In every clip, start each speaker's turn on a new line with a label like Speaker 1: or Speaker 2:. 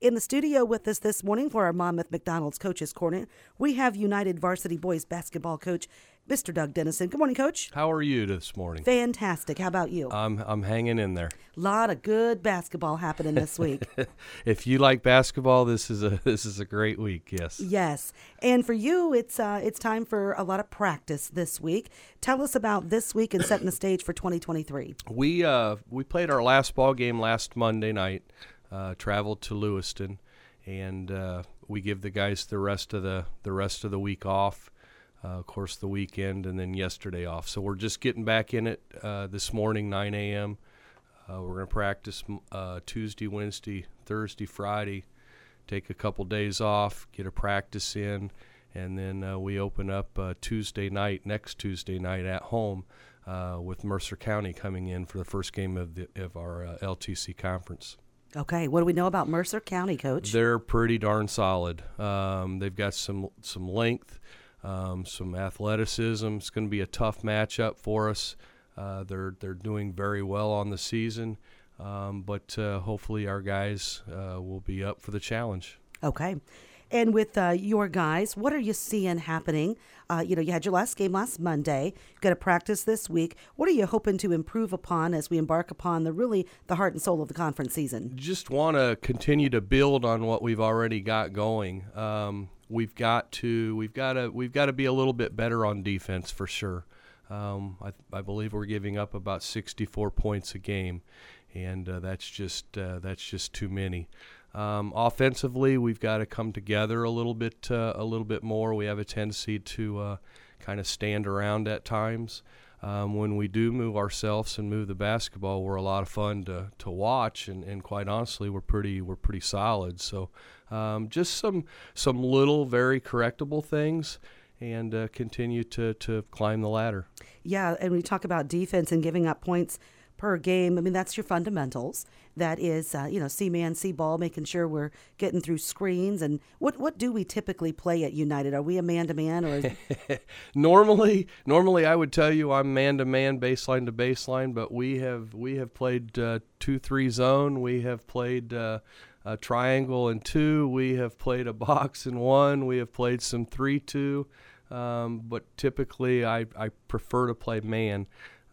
Speaker 1: In the studio with us this morning for our Monmouth McDonald's Coaches Corner, we have United Varsity Boys basketball coach Mr. Doug Dennison. Good morning, Coach.
Speaker 2: How are you this morning?
Speaker 1: Fantastic. How about you?
Speaker 2: I'm I'm hanging in there.
Speaker 1: A lot of good basketball happening this week.
Speaker 2: if you like basketball, this is a this is a great week. Yes.
Speaker 1: Yes, and for you, it's uh, it's time for a lot of practice this week. Tell us about this week and setting the stage for 2023.
Speaker 2: We uh we played our last ball game last Monday night. Uh, traveled to Lewiston, and uh, we give the guys the rest of the the rest of the week off uh, of course, the weekend, and then yesterday off. So we're just getting back in it uh, this morning, 9 a.m. Uh, we're going to practice uh, Tuesday, Wednesday, Thursday, Friday, take a couple days off, get a practice in, and then uh, we open up uh, Tuesday night, next Tuesday night at home. with Mercer County coming in for the first game of, the, of our LTC conference.
Speaker 1: Okay, what do we know about Mercer County, Coach?
Speaker 2: They're pretty darn solid. Um, they've got some some length um, some athleticism. It's going to be a tough matchup for us. Uh, they're they're doing very well on the season, um, but uh, hopefully our guys uh, will be up for the challenge.
Speaker 1: Okay. And with uh, your guys, what are you seeing happening? Uh, you know, you had your last game last Monday. You've got to practice this week. What are you hoping to improve upon as we embark upon the really the heart and soul of the conference season?
Speaker 2: Just want to continue to build on what we've already got going. Um, we've got to we've got to we've got to be a little bit better on defense for sure. Um, I, I, believe we're giving up about 64 points a game, and uh, that's just uh, that's just too many. Um, offensively, we've got to come together a little bit uh, a little bit more. We have a tendency to uh, kind of stand around at times. Um, when we do move ourselves and move the basketball, we're a lot of fun to, to watch, and, and quite honestly, we're pretty we're pretty solid. So um, just some some little very correctable things and uh, continue to, to climb the ladder.
Speaker 1: Yeah, and we talk about defense and giving up points per game. I mean, that's your fundamentals. That is, uh, you know, see man, see ball, making sure we're getting through screens. And what what do we typically play at United? Are we a man to man or?
Speaker 2: normally, normally I would tell you I'm man to man, baseline to baseline. But we have we have played uh, two three zone. We have played. Uh, a triangle and two. We have played a box and one. We have played some three two, um, but typically I, I prefer to play man.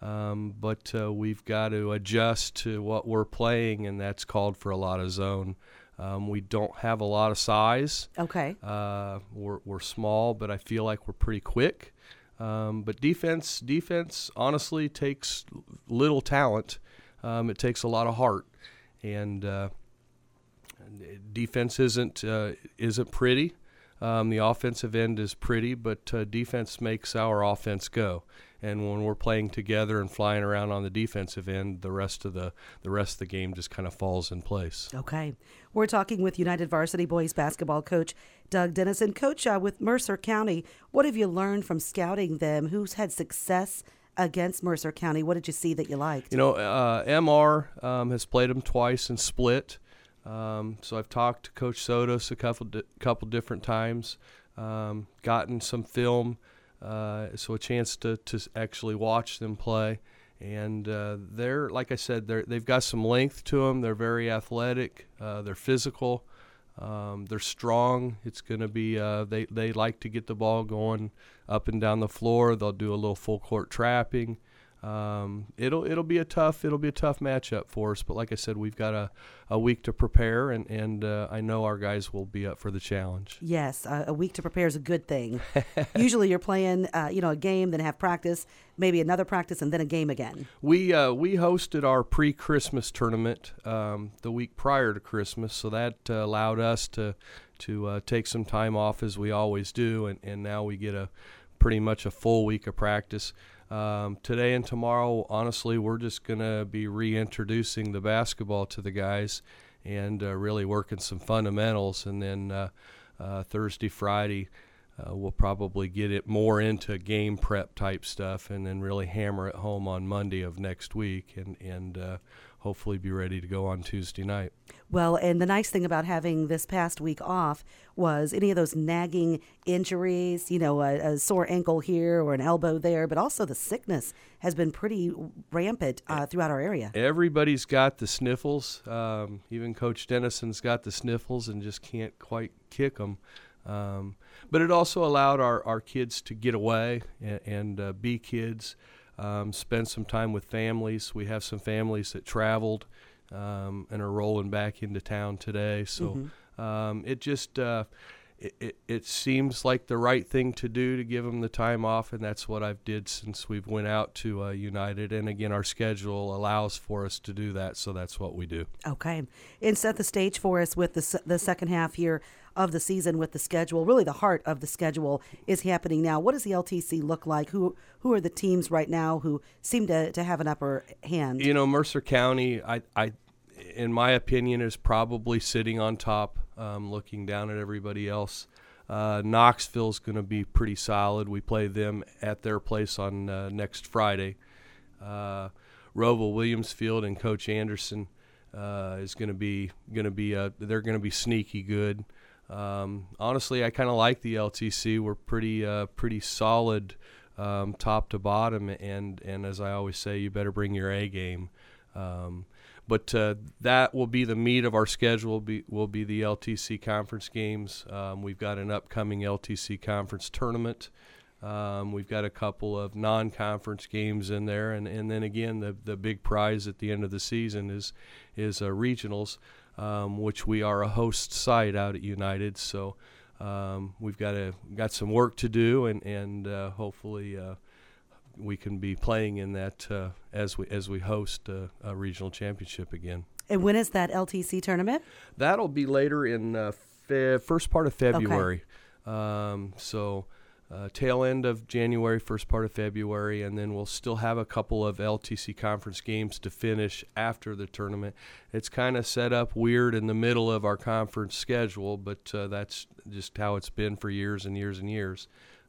Speaker 2: Um, but uh, we've got to adjust to what we're playing, and that's called for a lot of zone. Um, we don't have a lot of size.
Speaker 1: Okay.
Speaker 2: Uh, we're, we're small, but I feel like we're pretty quick. Um, but defense, defense, honestly, takes little talent. Um, it takes a lot of heart, and uh, defense isn't uh, isn't pretty. Um, the offensive end is pretty, but uh, defense makes our offense go. And when we're playing together and flying around on the defensive end, the rest of the the rest of the game just kind of falls in place.
Speaker 1: Okay, we're talking with United Varsity Boys basketball coach Doug Dennison. Coach, uh, with Mercer County, what have you learned from scouting them? Who's had success? Against Mercer County, what did you see that you liked?
Speaker 2: You know, uh, MR um, has played them twice and split. Um, so I've talked to Coach Sotos a couple di- couple different times, um, gotten some film, uh, so a chance to, to actually watch them play. And uh, they're like I said, they they've got some length to them. They're very athletic. Uh, they're physical. Um, they're strong. It's going to be uh, they they like to get the ball going up and down the floor. They'll do a little full court trapping um, it'll it'll be a tough it'll be a tough matchup for us. But like I said, we've got a, a week to prepare, and and uh, I know our guys will be up for the challenge.
Speaker 1: Yes, uh, a week to prepare is a good thing. Usually, you're playing uh, you know a game, then have practice, maybe another practice, and then a game again.
Speaker 2: We uh, we hosted our pre-Christmas tournament um, the week prior to Christmas, so that uh, allowed us to to uh, take some time off as we always do, and, and now we get a pretty much a full week of practice. Um, today and tomorrow, honestly, we're just going to be reintroducing the basketball to the guys and uh, really working some fundamentals. And then uh, uh, Thursday, Friday, uh, we'll probably get it more into game prep type stuff and then really hammer it home on Monday of next week. And, and uh, hopefully be ready to go on Tuesday night.
Speaker 1: Well, and the nice thing about having this past week off was any of those nagging injuries, you know, a, a sore ankle here or an elbow there, but also the sickness has been pretty rampant uh, throughout our area.
Speaker 2: Everybody's got the sniffles. Um, even Coach Dennison's got the sniffles and just can't quite kick them. Um, but it also allowed our, our kids to get away and, and uh, be kids, um, spend some time with families. We have some families that traveled um, and are rolling back into town today. So mm-hmm. um, it just uh, it, it, it, seems like the right thing to do to give them the time off, and that's what I've did since we've went out to uh, United. And again, our schedule allows for us to do that, so that's what we do.
Speaker 1: Okay, and set the stage for us with the the second half here of the season with the schedule. Really, the heart of the schedule is happening now. What does the LTC look like? Who who are the teams right now who seem to, to have an upper hand?
Speaker 2: You know, Mercer County, I, I in my opinion, is probably sitting on top, um, looking down at everybody else. Uh, Knoxville's going to be pretty solid. We play them at their place on uh, next Friday. Uh, ROWVA Williamsfield and Coach Anderson uh, is going to be going to be uh, they're going to be sneaky good. Um, honestly, I kind of like the LTC. We're pretty uh, pretty solid um, top to bottom, and and as I always say, you better bring your A game. Um, but uh, that will be the meat of our schedule. Be, will be the LTC conference games. Um, we've got an upcoming LTC conference tournament. Um, we've got a couple of non-conference games in there, and, and then again, the the big prize at the end of the season is is uh, regionals um, which we are a host site out at United. So um, we've got a got some work to do, and and uh, hopefully uh, we can be playing in that uh, as we as we host a, a, regional championship again.
Speaker 1: And when is that LTC tournament?
Speaker 2: That'll be later in uh, fe- first part of February. Okay. Um, so uh, tail end of January, first part of February, and then we'll still have a couple of LTC conference games to finish after the tournament. It's kind of set up weird in the middle of our conference schedule, but uh, that's just how it's been for years and years and years.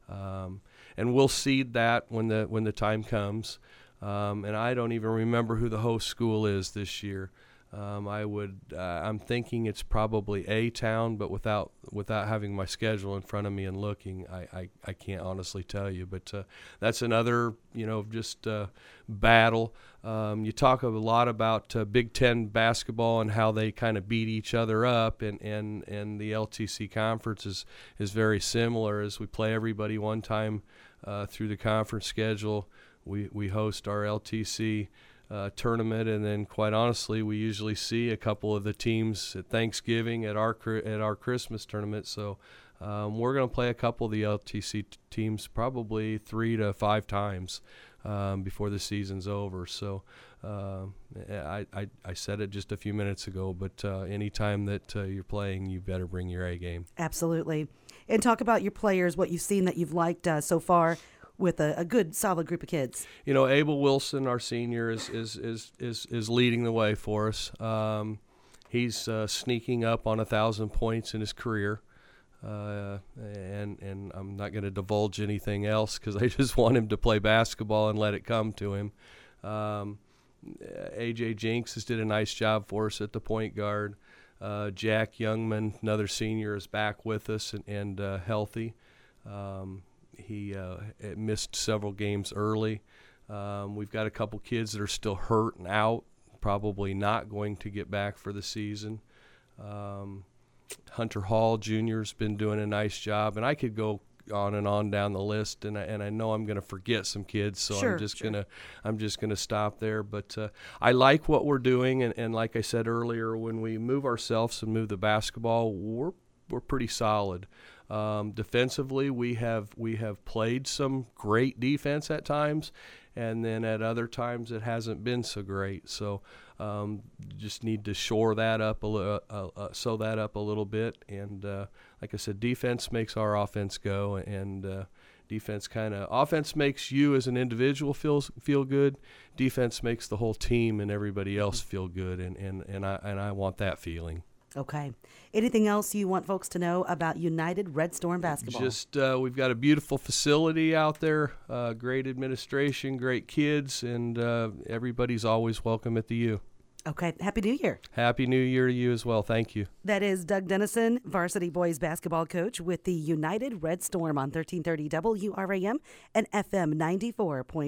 Speaker 2: Um, and we'll seed that when the when the time comes. Um, and I don't even remember who the host school is this year. Um, I would. Uh, I'm thinking it's probably a town, but without without having my schedule in front of me and looking, I, I, I can't honestly tell you. But uh, that's another you know just uh, battle. Um, you talk a lot about uh, Big Ten basketball and how they kind of beat each other up, and, and, and the LTC conference is is very similar. As we play everybody one time uh, through the conference schedule, we we host our LTC uh, tournament, and then quite honestly, we usually see a couple of the teams at Thanksgiving at our at our Christmas tournament. So um, we're going to play a couple of the LTC teams probably three to five times um, before the season's over. So uh, I, I, I said it just a few minutes ago, but uh, anytime that uh, you're playing, you better bring your A game.
Speaker 1: Absolutely. And talk about your players, what you've seen that you've liked uh, so far with a, a, good solid group of kids.
Speaker 2: You know, Abel Wilson, our senior, is is is is, is leading the way for us. Um, he's uh, sneaking up on a thousand points in his career. Uh, and and I'm not going to divulge anything else because I just want him to play basketball and let it come to him. Um, AJ Jinks has did a nice job for us at the point guard. Uh, Jack Youngman, another senior, is back with us and, and uh, healthy. Um, he uh, missed several games early. Um, we've got a couple kids that are still hurt and out, probably not going to get back for the season. Um, Hunter Hall Jr. has been doing a nice job, and I could go on and on down the list, and I, and I know I'm going to forget some kids, so
Speaker 1: sure,
Speaker 2: I'm just
Speaker 1: sure.
Speaker 2: gonna I'm just gonna stop there. But uh, I like what we're doing, and, and like I said earlier, when we move ourselves and move the basketball, we're we're pretty solid. Um, defensively, we have we have played some great defense at times, and then at other times it hasn't been so great. So um, just need to shore that up a little, uh, uh, sew that up a little bit. And uh, like I said, defense makes our offense go, and uh, defense kind of offense makes you as an individual feel feel good. Defense makes the whole team and everybody else feel good, and, and, and I and I want that feeling.
Speaker 1: Okay. Anything else you want folks to know about United Red Storm basketball?
Speaker 2: Just uh, we've got a beautiful facility out there, uh, great administration, great kids, and uh, everybody's always welcome at the U.
Speaker 1: Okay. Happy New Year.
Speaker 2: Happy New Year to you as well. Thank you.
Speaker 1: That is Doug Dennison, varsity boys basketball coach with the United Red Storm on 1330 WRAM and FM 94.